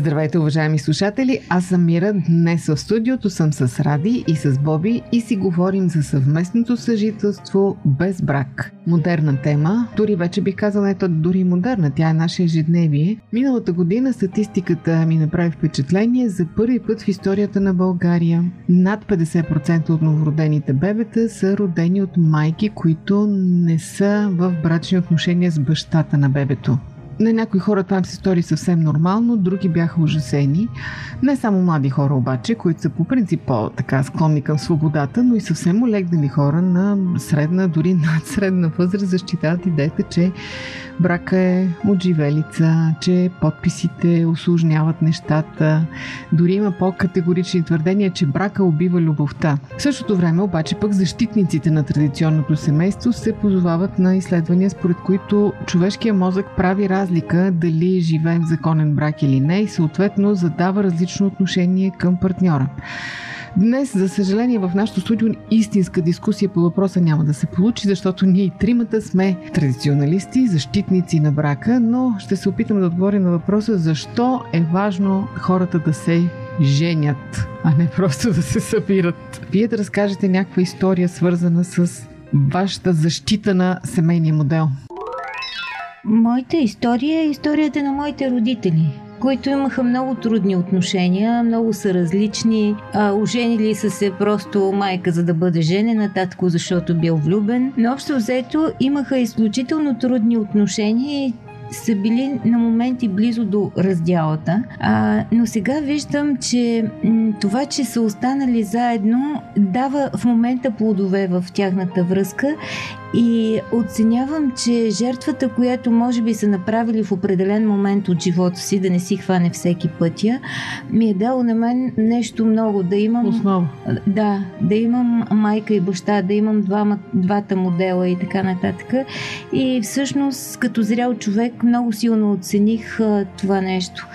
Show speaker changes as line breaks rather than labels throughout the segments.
Здравейте, уважаеми слушатели! Аз съм Мира. Днес в студиото съм с Ради и с Боби и си говорим за съвместното съжителство без брак. Модерна тема, дори вече бих казала, ето дори модерна, тя е наше ежедневие. Миналата година статистиката ми направи впечатление за първи път в историята на България. Над 50% от новородените бебета са родени от майки, които не са в брачни отношения с бащата на бебето. На някои хора това се стори съвсем нормално, други бяха ужасени. Не само млади хора обаче, които са по принцип по-така склонни към свободата, но и съвсем олегнали хора на средна, дори над средна възраст защитават идеята, че брака е отживелица, че подписите осложняват нещата. Дори има по-категорични твърдения, че брака убива любовта. В същото време обаче пък защитниците на традиционното семейство се позовават на изследвания, според които човешкият мозък прави разлика дали живеем в законен брак или не и съответно задава различно отношение към партньора. Днес, за съжаление, в нашото студио истинска дискусия по въпроса няма да се получи, защото ние и тримата сме традиционалисти, защитници на брака, но ще се опитам да отговорим на въпроса защо е важно хората да се женят, а не просто да се събират. Вие да разкажете някаква история, свързана с вашата защита на семейния модел.
Моята история е историята на моите родители които имаха много трудни отношения, много са различни. А, оженили са се просто майка за да бъде женена, татко защото бил влюбен. Но общо взето имаха изключително трудни отношения и са били на моменти близо до раздялата. А, но сега виждам, че м- това, че са останали заедно, дава в момента плодове в тяхната връзка и оценявам, че жертвата, която може би са направили в определен момент от живота си, да не си хване всеки пътя, ми е дало на мен нещо много. Да имам.
Основа.
Да, да имам майка и баща, да имам двама, двата модела и така нататък. И всъщност, като зрял човек, много силно оцених а, това нещо.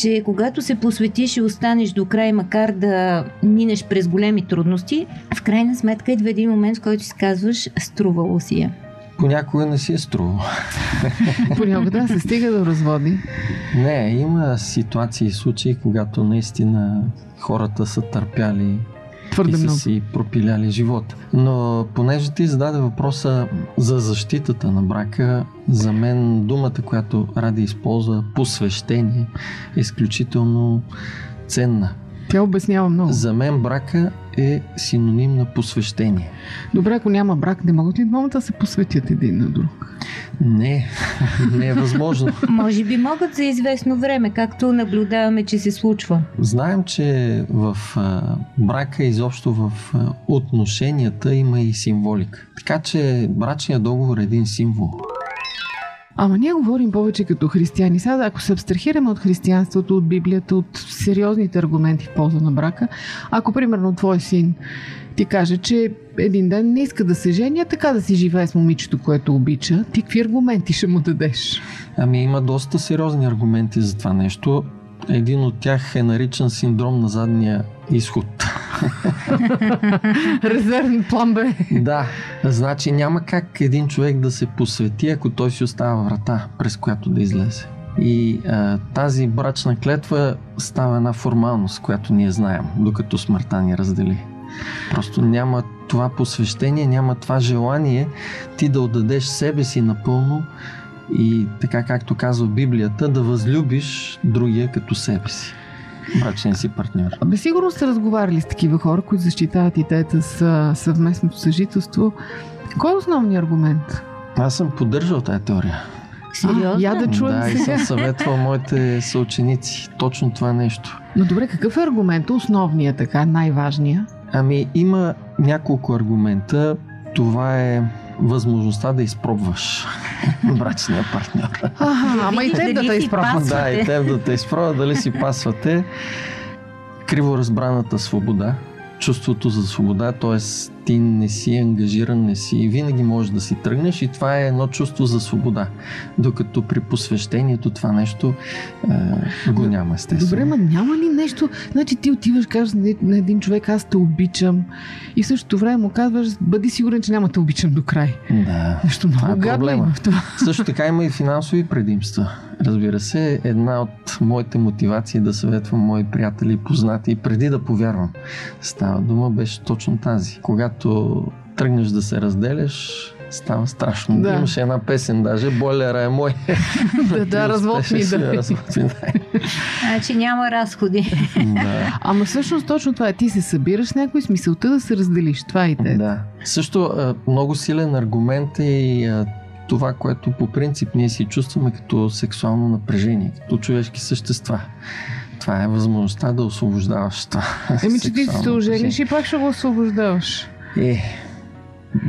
Че когато се посветиш и останеш до край, макар да минеш през големи трудности, в крайна сметка идва един момент, в който си казваш, струвало си е.
Понякога не си е струва.
Понякога да се стига до разводи.
Не, има ситуации и случаи, когато наистина хората са търпяли
Твърде
и са
много.
си пропиляли живота. Но понеже ти зададе въпроса за защитата на брака, за мен думата, която Ради използва, посвещение, е изключително ценна.
Тя обяснява много.
За мен брака е синоним на посвещение.
Добре, ако няма брак, не могат ли двамата да се посветят един на друг?
Не, не е възможно.
Може би могат за известно време, както наблюдаваме, че се случва.
Знаем, че в а, брака, изобщо в а, отношенията има и символика. Така че брачният договор е един символ.
Ама ние говорим повече като християни. Сега, ако се абстрахираме от християнството, от Библията, от сериозните аргументи в полза на брака, ако примерно твой син ти каже, че един ден не иска да се жени, а така да си живее с момичето, което обича, ти какви аргументи ще му дадеш?
Ами има доста сериозни аргументи за това нещо. Един от тях е наричан синдром на задния изход.
Резервен план Б.
да, значи няма как един човек да се посвети, ако той си остава врата, през която да излезе. И а, тази брачна клетва става една формалност, която ние знаем, докато смъртта ни раздели. Просто няма това посвещение, няма това желание ти да отдадеш себе си напълно и така както казва Библията, да възлюбиш другия като себе си. Брачния си партньор.
Абе, сигурно сте разговаряли с такива хора, които защитават идеята с съвместното съжителство. Кой е основният аргумент?
Аз съм поддържал тази теория.
Сериозно?
А, я да чуем
Да, и
сега.
съм съветвал моите съученици точно това нещо.
Но добре, какъв е аргумент? Основният, така, най-важният?
Ами, има няколко аргумента. Това е възможността да изпробваш брачния партньор.
Аха, ама и теб да те изпробват.
Да, и теб да те изпробва, дали си пасвате. Криво разбраната свобода, чувството за свобода, т.е. ти не си ангажиран, не си, винаги можеш да си тръгнеш и това е едно чувство за свобода. Докато при посвещението това нещо е, го няма, естествено.
Добре, ма няма ли нещо? Значи ти отиваш, казваш на един човек, аз те обичам. И в същото време му казваш, бъди сигурен, че няма да те обичам до край.
Да.
Нещо много
Това е проблема.
в това.
Също така има и финансови предимства. Разбира се, една от моите мотивации да съветвам мои приятели и познати и преди да повярвам, става дума, беше точно тази. Когато тръгнеш да се разделяш, става страшно.
Да.
Имаше една песен даже, бойлера е мой.
да, да, развод ми
Успеше
да.
Значи няма разходи.
да.
Ама всъщност точно това е. Ти се събираш с някой с мисълта да се разделиш. Това е идея.
Да. Също много силен аргумент е и това, което по принцип ние си чувстваме като сексуално напрежение, като човешки същества. Това е възможността да освобождаваш това.
Еми, че ти
сексуално
се ожениш и пак ще го освобождаваш.
Е,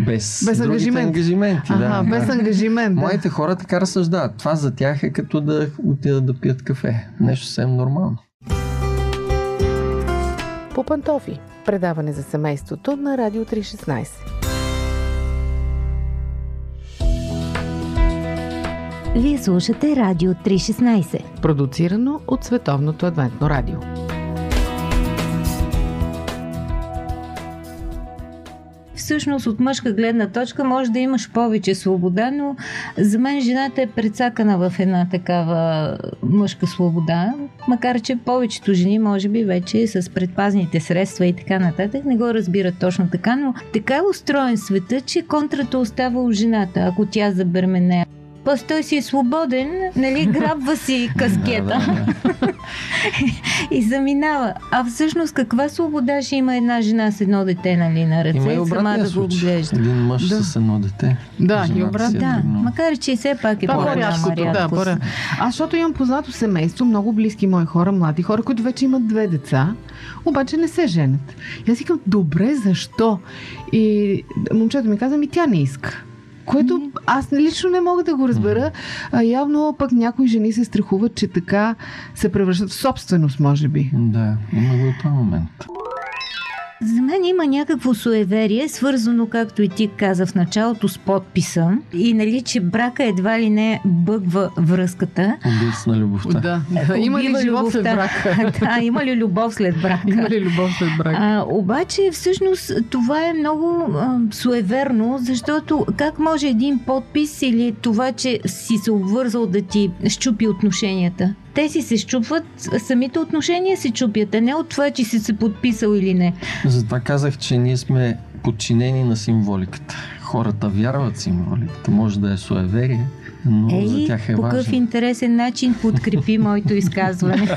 без,
Без ангажимент.
ангажименти.
Ага,
да,
без
да.
ангажимент. Да.
Моите хора така разсъждават. Това за тях е като да отидат да пият кафе. Нещо съвсем нормално.
По пантофи. Предаване за семейството на Радио 316.
Вие слушате Радио 316.
Продуцирано от Световното адвентно радио.
Всъщност от мъжка гледна точка може да имаш повече свобода, но за мен жената е прецакана в една такава мъжка свобода, макар че повечето жени може би вече с предпазните средства и така нататък не го разбират точно така, но така е устроен света, че контрата остава у жената, ако тя забремене. Той си е свободен, нали, грабва си каскета и заминава. А всъщност каква свобода ще има една жена с едно дете, нали, на ръце,
Има и
сама да го отглежда.
Един мъж
Да.
с едно дете.
Да, и
Жената
обратно.
е
Да, макар че и все пак е
е по-рядкото, да, по Аз, защото имам познато семейство, много близки мои хора, млади хора, които вече имат две деца, обаче не се женят. И аз викам, добре, защо? И момчето ми каза, ми тя не иска. Което аз лично не мога да го разбера. А, явно пък някои жени се страхуват, че така се превръщат в собственост, може би.
Да, има го този момент.
За мен има някакво суеверие, свързано, както и ти каза в началото, с подписа. И нали, че брака едва ли не бъгва връзката.
Убийство на любовта.
Да, да. Има ли
Убива
живот след
любовта.
брака?
да, има ли любов след брака?
Има ли любов след брака?
А, обаче, всъщност, това е много а, суеверно, защото как може един подпис или това, че си се обвързал да ти щупи отношенията? Те си се щупват, самите отношения се чупят, а не от това, че си се подписал или не.
Затова казах, че ние сме подчинени на символиката. Хората вярват символиката. Може да е суеверие, но за
Ей,
тях е
по какъв интересен начин подкрепи моето изказване.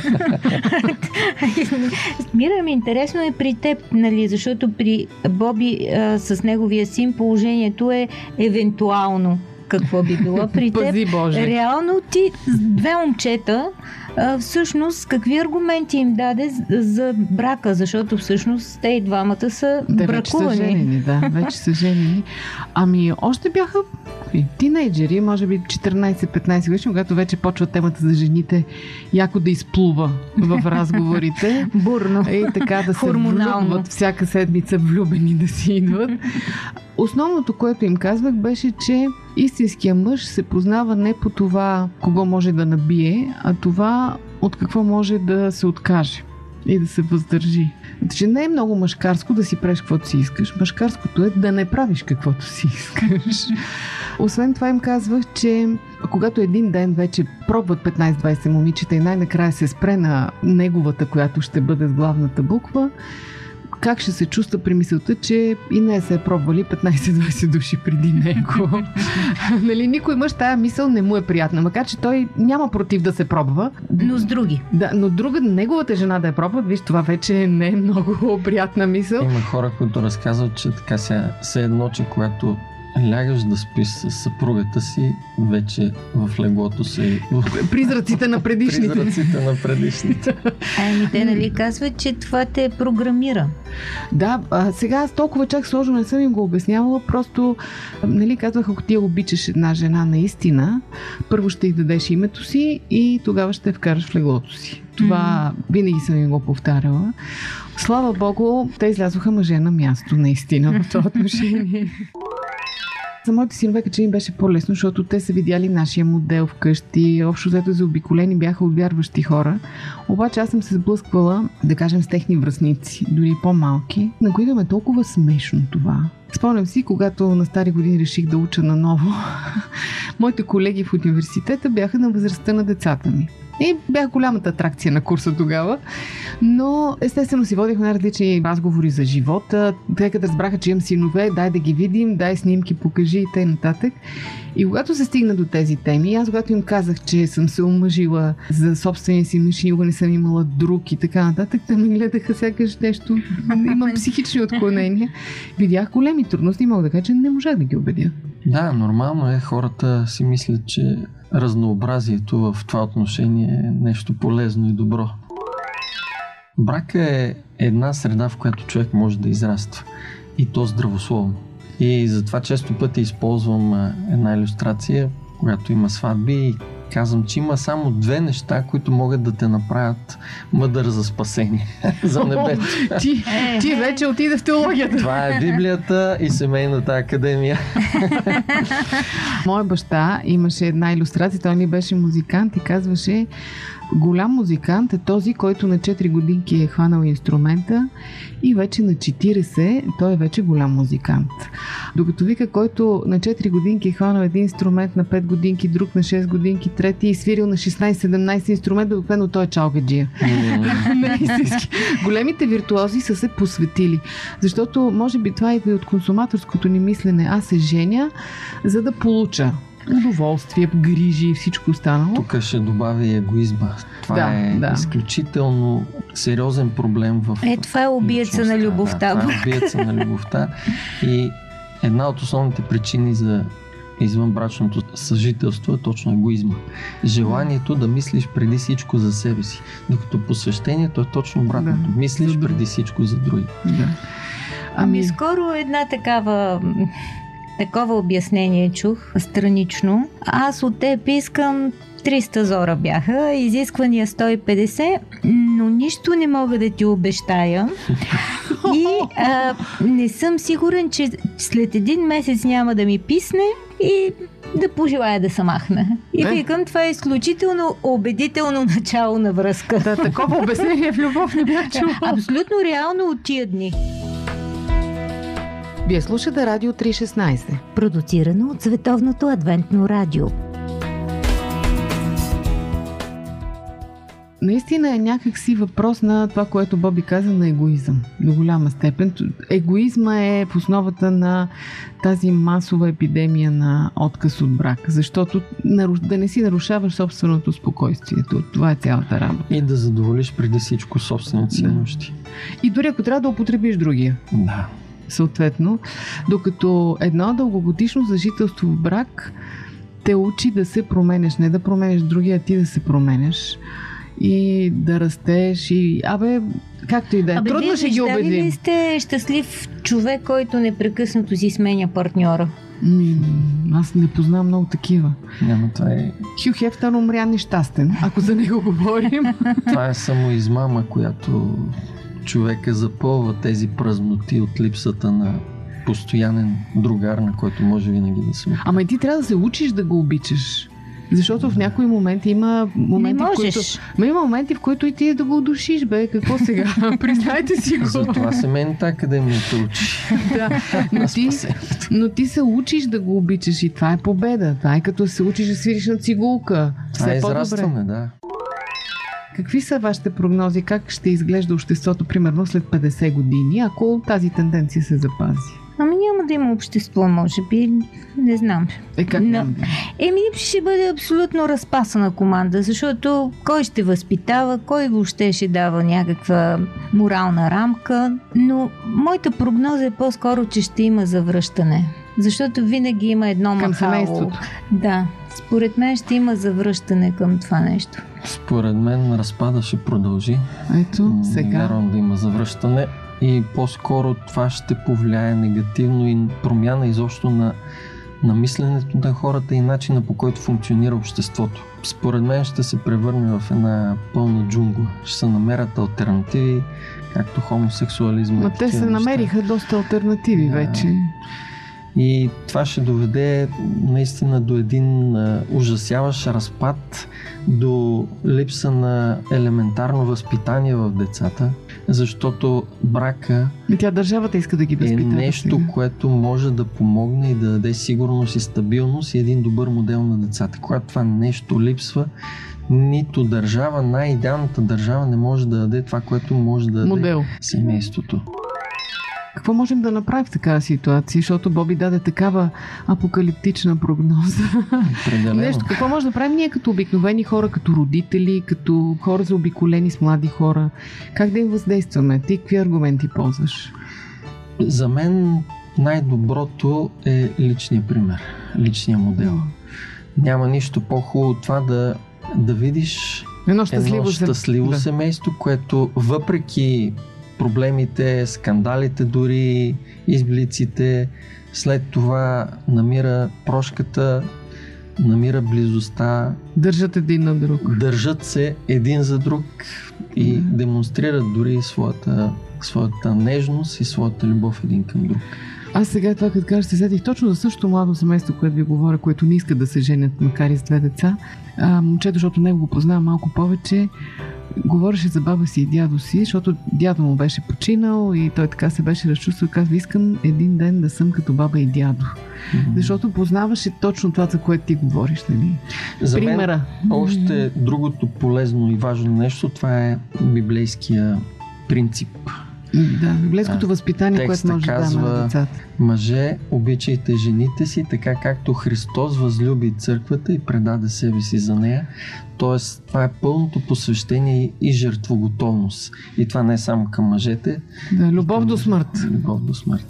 Мира ми интересно е при теб, нали, защото при Боби а, с неговия син положението е евентуално какво би било. При теб
Пази Боже.
Реално ти две момчета а, всъщност какви аргументи им даде за- брака, защото всъщност те и двамата са
Те вече са
бракувани.
женени, да, вече са женени. Ами, още бяха тинейджери, може би 14-15 години, когато вече почва темата за жените яко да изплува в разговорите.
Бурно.
И така да се влюбват всяка седмица влюбени да си идват. Основното, което им казвах, беше, че истинския мъж се познава не по това кого може да набие, а това от какво може да се откаже и да се въздържи. Че не е много мъжкарско да си правиш каквото си искаш. Мъжкарското е да не правиш каквото си искаш. Освен това им казвах, че когато един ден вече пробват 15-20 момичета и най-накрая се спре на неговата, която ще бъде с главната буква, как ще се чувства при мисълта, че и не се е пробвали 15-20 души преди него. нали, никой мъж тая мисъл не му е приятна, макар че той няма против да се пробва.
Но с други.
Да, но друга, неговата жена да я пробва, виж, това вече не е много приятна мисъл.
Има хора, които разказват, че така се, се едно, че когато лягаш да спиш с съпругата си, вече в леглото си.
Призраците на предишните.
Призраците на предишните.
Ами те нали казват, че това те програмира.
Да, а сега аз толкова чак сложно не съм им го обяснявала, просто нали, казвах, ако ти обичаш една жена наистина, първо ще й дадеш името си и тогава ще вкараш в леглото си. Това mm-hmm. винаги съм им го повтаряла. Слава Богу, те излязоха мъже на място, наистина, в това отношение. За моите синове, че им беше по-лесно, защото те са видяли нашия модел вкъщи. Общо взето заобиколени бяха от хора. Обаче аз съм се сблъсквала, да кажем, с техни връзници, дори по-малки, на които е толкова смешно това. Спомням си, когато на стари години реших да уча наново, моите колеги в университета бяха на възрастта на децата ми. И бях голямата атракция на курса тогава. Но естествено си водихме най-различни разговори за живота. Те като разбраха, че имам синове, дай да ги видим, дай снимки, покажи и т.н. И когато се стигна до тези теми, аз когато им казах, че съм се омъжила за собствения си мъж никога не съм имала друг и така нататък, те ме гледаха сякаш нещо, имам психични отклонения. Видях големи трудности и мога да кажа, че не можах да ги убедя.
Да, нормално е. Хората си мислят, че разнообразието в това отношение е нещо полезно и добро. Брака е една среда, в която човек може да израства. И то здравословно. И затова често пъти използвам една иллюстрация, когато има сватби и казвам, че има само две неща, които могат да те направят мъдър за спасение за небето.
ти, ти вече отиде в теологията.
Това е Библията и семейната академия.
Моя баща имаше една иллюстрация, той ни беше музикант и казваше Голям музикант е този, който на 4 годинки е хванал инструмента и вече на 40 той е вече голям музикант. Докато вика, който на 4 годинки е хванал един инструмент, на 5 годинки, друг на 6 годинки, трети и свирил на 16-17 инструмент, обикновено той е чалгаджия. Големите виртуози са се посветили. Защото може би това идва и от консуматорското ни мислене. Аз се женя, за да получа удоволствие, грижи и всичко останало.
Тук ще добавя и егоизма. Това да, е да. изключително сериозен проблем в.
Е, това е убиеца на любовта.
Да, това е убиеца на любовта. И една от основните причини за извънбрачното съжителство е точно егоизма. Желанието да мислиш преди всичко за себе си. Докато посвещението е точно обратното. Да. Мислиш преди всичко за други. Да. Ами,
ами скоро една такава Такова обяснение чух странично. Аз от теб искам 300 зора бяха, изисквания 150, но нищо не мога да ти обещая. И а, не съм сигурен, че след един месец няма да ми писне и да пожелая да се махна. И викам, това е изключително убедително начало на връзка.
Да, такова обяснение в любов не бях чула.
Абсолютно реално от тия дни.
Вие слушате Радио 316.
Продуцирано от Световното адвентно радио.
Наистина е някакси въпрос на това, което Боби каза на егоизъм. До голяма степен. Егоизма е в основата на тази масова епидемия на отказ от брак. Защото да не си нарушаваш собственото спокойствие. Това е цялата работа.
И да задоволиш преди всичко собствените си да. нужди.
И дори ако трябва да употребиш другия.
Да
съответно. Докато едно дългогодишно зажителство в брак те учи да се променеш, не да променеш другия, ти да се променеш и да растеш и... Абе, както и да е. Трудно ще ги убедим.
ли сте щастлив човек, който непрекъснато си сменя партньора?
Ми, аз не познавам много такива.
Няма, това е...
Хю Хефтър умря нещастен, ако за него говорим.
това е само измама, която човека запълва тези празноти от липсата на постоянен другар, на който може винаги да се
Ама и ти трябва да се учиш да го обичаш. Защото в някои моменти има моменти,
в
които... Ма има моменти, в които и ти да го удушиш, бе. Какво сега? Признайте си го.
За това семейната академия те учи.
да, но ти, но ти се учиш да го обичаш и това е победа. Това е като се учиш да свириш на цигулка.
Това е израстване, да.
Какви са вашите прогнози? Как ще изглежда обществото, примерно, след 50 години, ако тази тенденция се запази?
Ами няма да има общество, може би. Не знам.
Е, как Но,
Еми, ще бъде абсолютно разпасана команда, защото кой ще възпитава, кой въобще ще дава някаква морална рамка. Но моята прогноза е по-скоро, че ще има завръщане. защото винаги има едно
Към
махало.
семейството.
Да, според мен ще има завръщане към това нещо.
Според мен разпада ще продължи.
Ето, сега.
вярвам да има завръщане и по-скоро това ще повлияе негативно и промяна изобщо на, на мисленето на хората и начина по който функционира обществото. Според мен ще се превърне в една пълна джунгла. Ще се намерят альтернативи, както хомосексуализма.
Ма
и
те се
неща.
намериха доста альтернативи
Да.
вече.
И това ще доведе наистина до един ужасяващ разпад, до липса на елементарно възпитание в децата, защото брака
И тя държавата иска да ги
е
възпита.
нещо,
сега.
което може да помогне и да даде сигурност и стабилност и един добър модел на децата. Когато това нещо липсва, нито държава, най-идеалната държава не може да даде това, което може да даде
Модел.
семейството.
Какво можем да направим в такава ситуация? Защото Боби даде такава апокалиптична прогноза.
Определено.
Нещо, какво може да правим ние като обикновени хора, като родители, като хора заобиколени с млади хора? Как да им въздействаме? Ти какви аргументи ползваш?
За мен най-доброто е личния пример, личния модел. Няма нищо по-хубаво от това да, да видиш
Едно щастливо,
едно щастливо
да.
семейство, което въпреки проблемите, скандалите дори, изблиците, след това намира прошката, намира близостта,
Държат един на друг.
държат се един за друг и демонстрират дори своята, своята нежност и своята любов един към друг.
Аз сега това, като кажа, се сетих точно за същото младо семейство, което ви говоря, което не искат да се женят, макар и с две деца. А, момчето, защото него го познавам малко повече, говореше за баба си и дядо си, защото дядо му беше починал и той така се беше разчувствал и казва, искам един ден да съм като баба и дядо. Защото познаваше точно това, за което ти говориш, нали?
За мен
Примера.
Още другото полезно и важно нещо, това е библейския принцип.
Да, библейското възпитание, което може да даме
казва-
на децата.
Мъже, обичайте жените си, така както Христос възлюби църквата и предаде себе си за нея. Тоест, това е пълното посвещение и жертвоготовност. И това не е само към мъжете.
Да, любов
към
до смърт.
Любов до смърт.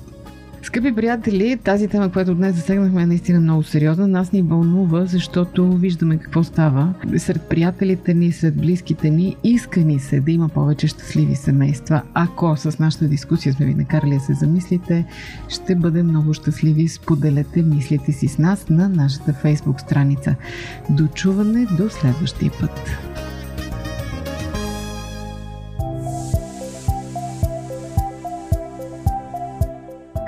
Скъпи приятели, тази тема, която днес засегнахме е наистина много сериозна. Нас ни вълнува, защото виждаме какво става. Сред приятелите ни, сред близките ни, иска ни се да има повече щастливи семейства. Ако с нашата дискусия сме ви накарали да се замислите, ще бъдем много щастливи. Споделете мислите си с нас на нашата фейсбук страница. До чуване до следващия път.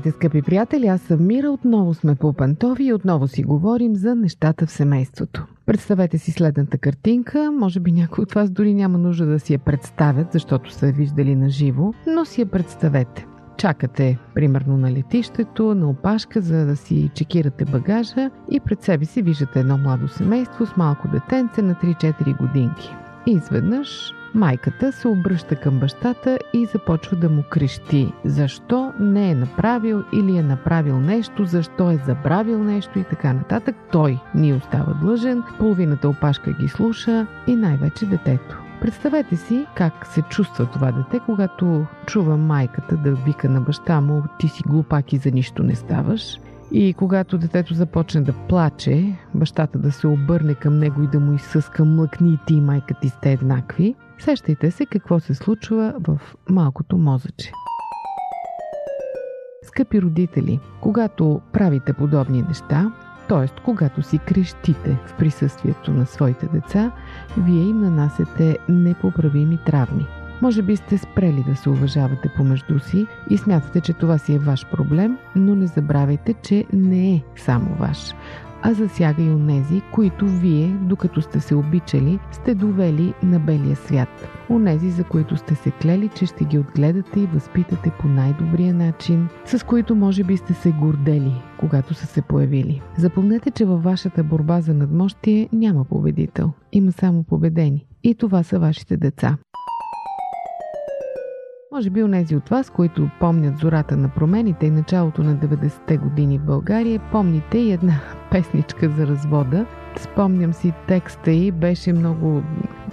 Здравейте, скъпи приятели, аз съм Мира, отново сме по пантофи и отново си говорим за нещата в семейството. Представете си следната картинка, може би някои от вас дори няма нужда да си я представят, защото са я виждали на живо, но си я представете. Чакате, примерно на летището, на опашка, за да си чекирате багажа и пред себе си виждате едно младо семейство с малко детенце на 3-4 годинки. Изведнъж майката се обръща към бащата и започва да му крещи защо не е направил или е направил нещо, защо е забравил нещо и така нататък. Той ни остава длъжен, половината опашка ги слуша и най-вече детето. Представете си как се чувства това дете, когато чува майката да вика на баща му «Ти си глупак и за нищо не ставаш». И когато детето започне да плаче, бащата да се обърне към него и да му изсъска млъкни и ти и майка ти сте еднакви, сещайте се какво се случва в малкото мозъче. Скъпи родители, когато правите подобни неща, т.е. когато си крещите в присъствието на своите деца, вие им нанасяте непоправими травми. Може би сте спрели да се уважавате помежду си и смятате, че това си е ваш проблем, но не забравяйте, че не е само ваш а засяга и онези, които вие, докато сте се обичали, сте довели на белия свят. Онези, за които сте се клели, че ще ги отгледате и възпитате по най-добрия начин, с които може би сте се гордели, когато са се появили. Запомнете, че във вашата борба за надмощие няма победител. Има само победени. И това са вашите деца. Може би онези от вас, които помнят зората на промените и началото на 90-те години в България, помните и една песничка за развода. Спомням си текста и беше много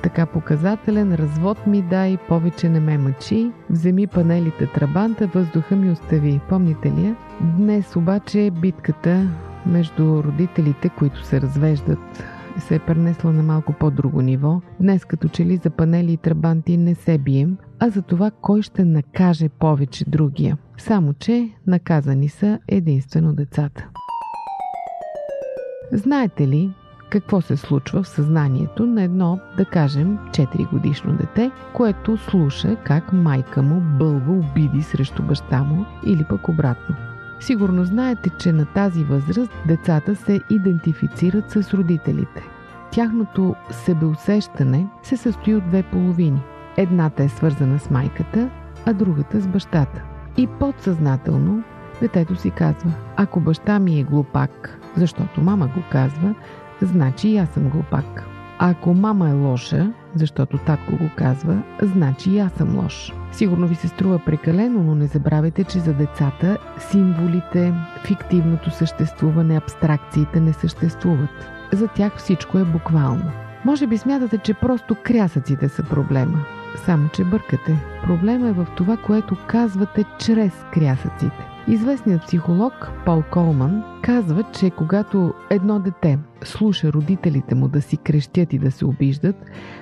така показателен. Развод ми дай, повече не ме мъчи. Вземи панелите трабанта, въздуха ми остави. Помните ли я? Днес обаче битката между родителите, които се развеждат се е пренесла на малко по-друго ниво. Днес като че ли за панели и трабанти не се бием, а за това кой ще накаже повече другия. Само, че наказани са единствено децата. Знаете ли какво се случва в съзнанието на едно, да кажем, 4 годишно дете, което слуша как майка му бълва обиди срещу баща му или пък обратно? Сигурно знаете, че на тази възраст децата се идентифицират с родителите. Тяхното себеусещане се състои от две половини. Едната е свързана с майката, а другата с бащата. И подсъзнателно детето си казва, ако баща ми е глупак, защото мама го казва, значи и аз съм глупак. Ако мама е лоша, защото татко го казва, значи и аз съм лош. Сигурно ви се струва прекалено, но не забравяйте, че за децата символите, фиктивното съществуване, абстракциите не съществуват. За тях всичко е буквално. Може би смятате, че просто крясъците са проблема. Само, че бъркате. Проблема е в това, което казвате чрез крясъците. Известният психолог Пол Колман казва, че когато едно дете слуша родителите му да си крещят и да се обиждат,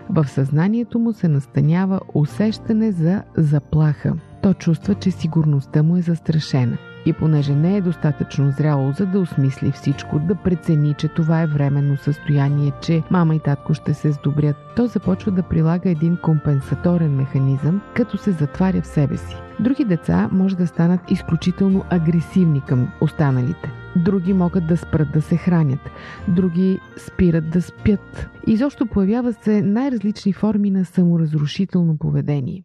в съзнанието му се настанява усещане за заплаха. То чувства, че сигурността му е застрашена. И понеже не е достатъчно зряло за да осмисли всичко, да прецени, че това е временно състояние, че мама и татко ще се сдобрят, то започва да прилага един компенсаторен механизъм, като се затваря в себе си. Други деца може да станат изключително агресивни към останалите. Други могат да спрат да се хранят, други спират да спят. Изобщо появяват се най-различни форми на саморазрушително поведение.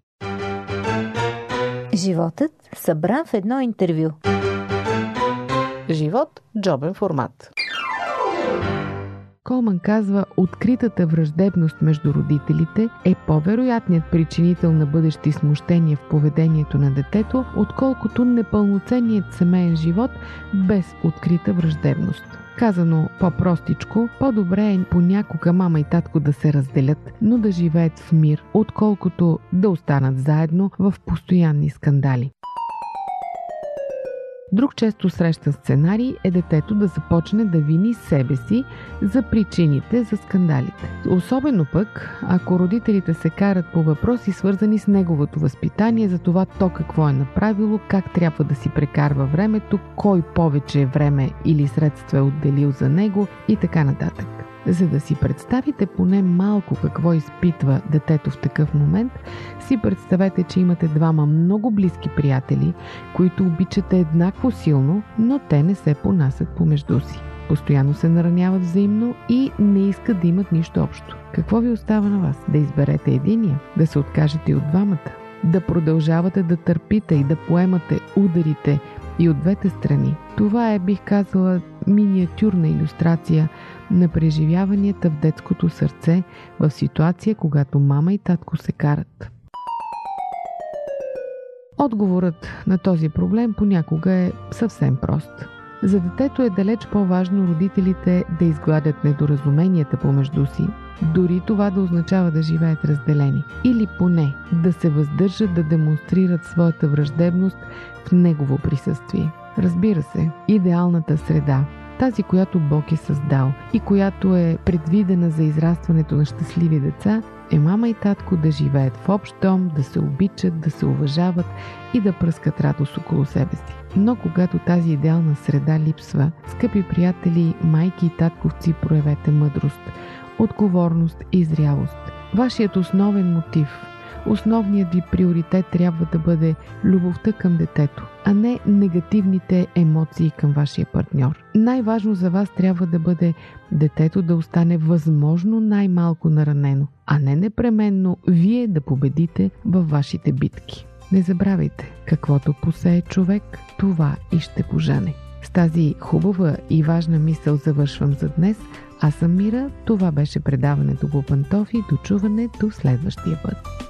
Животът събран в едно интервю.
Живот – джобен формат. Колман казва, откритата враждебност между родителите е по-вероятният причинител на бъдещи смущения в поведението на детето, отколкото непълноценният семейен живот без открита враждебност. Казано по-простичко, по-добре е понякога мама и татко да се разделят, но да живеят в мир, отколкото да останат заедно в постоянни скандали. Друг често срещан сценарий е детето да започне да вини себе си за причините за скандалите. Особено пък, ако родителите се карат по въпроси свързани с неговото възпитание, за това то какво е направило, как трябва да си прекарва времето, кой повече време или средства е отделил за него и така нататък. За да си представите поне малко какво изпитва детето в такъв момент, си представете, че имате двама много близки приятели, които обичате еднакво силно, но те не се понасят помежду си. Постоянно се нараняват взаимно и не искат да имат нищо общо. Какво ви остава на вас? Да изберете единия? Да се откажете от двамата? Да продължавате да търпите и да поемате ударите и от двете страни. Това е, бих казала, миниатюрна иллюстрация на преживяванията в детското сърце в ситуация, когато мама и татко се карат. Отговорът на този проблем понякога е съвсем прост. За детето е далеч по-важно родителите да изгладят недоразуменията помежду си, дори това да означава да живеят разделени, или поне да се въздържат да демонстрират своята враждебност в негово присъствие. Разбира се, идеалната среда, тази, която Бог е създал и която е предвидена за израстването на щастливи деца, е мама и татко да живеят в общ дом, да се обичат, да се уважават и да пръскат радост около себе си. Но когато тази идеална среда липсва, скъпи приятели, майки и татковци, проявете мъдрост, отговорност и зрялост. Вашият основен мотив, основният ви приоритет трябва да бъде любовта към детето, а не негативните емоции към вашия партньор. Най-важно за вас трябва да бъде детето да остане възможно най-малко наранено, а не непременно вие да победите във вашите битки. Не забравяйте, каквото посее човек, това и ще пожане. С тази хубава и важна мисъл завършвам за днес. Аз съм Мира, това беше предаването по пантофи, до чуване до следващия път.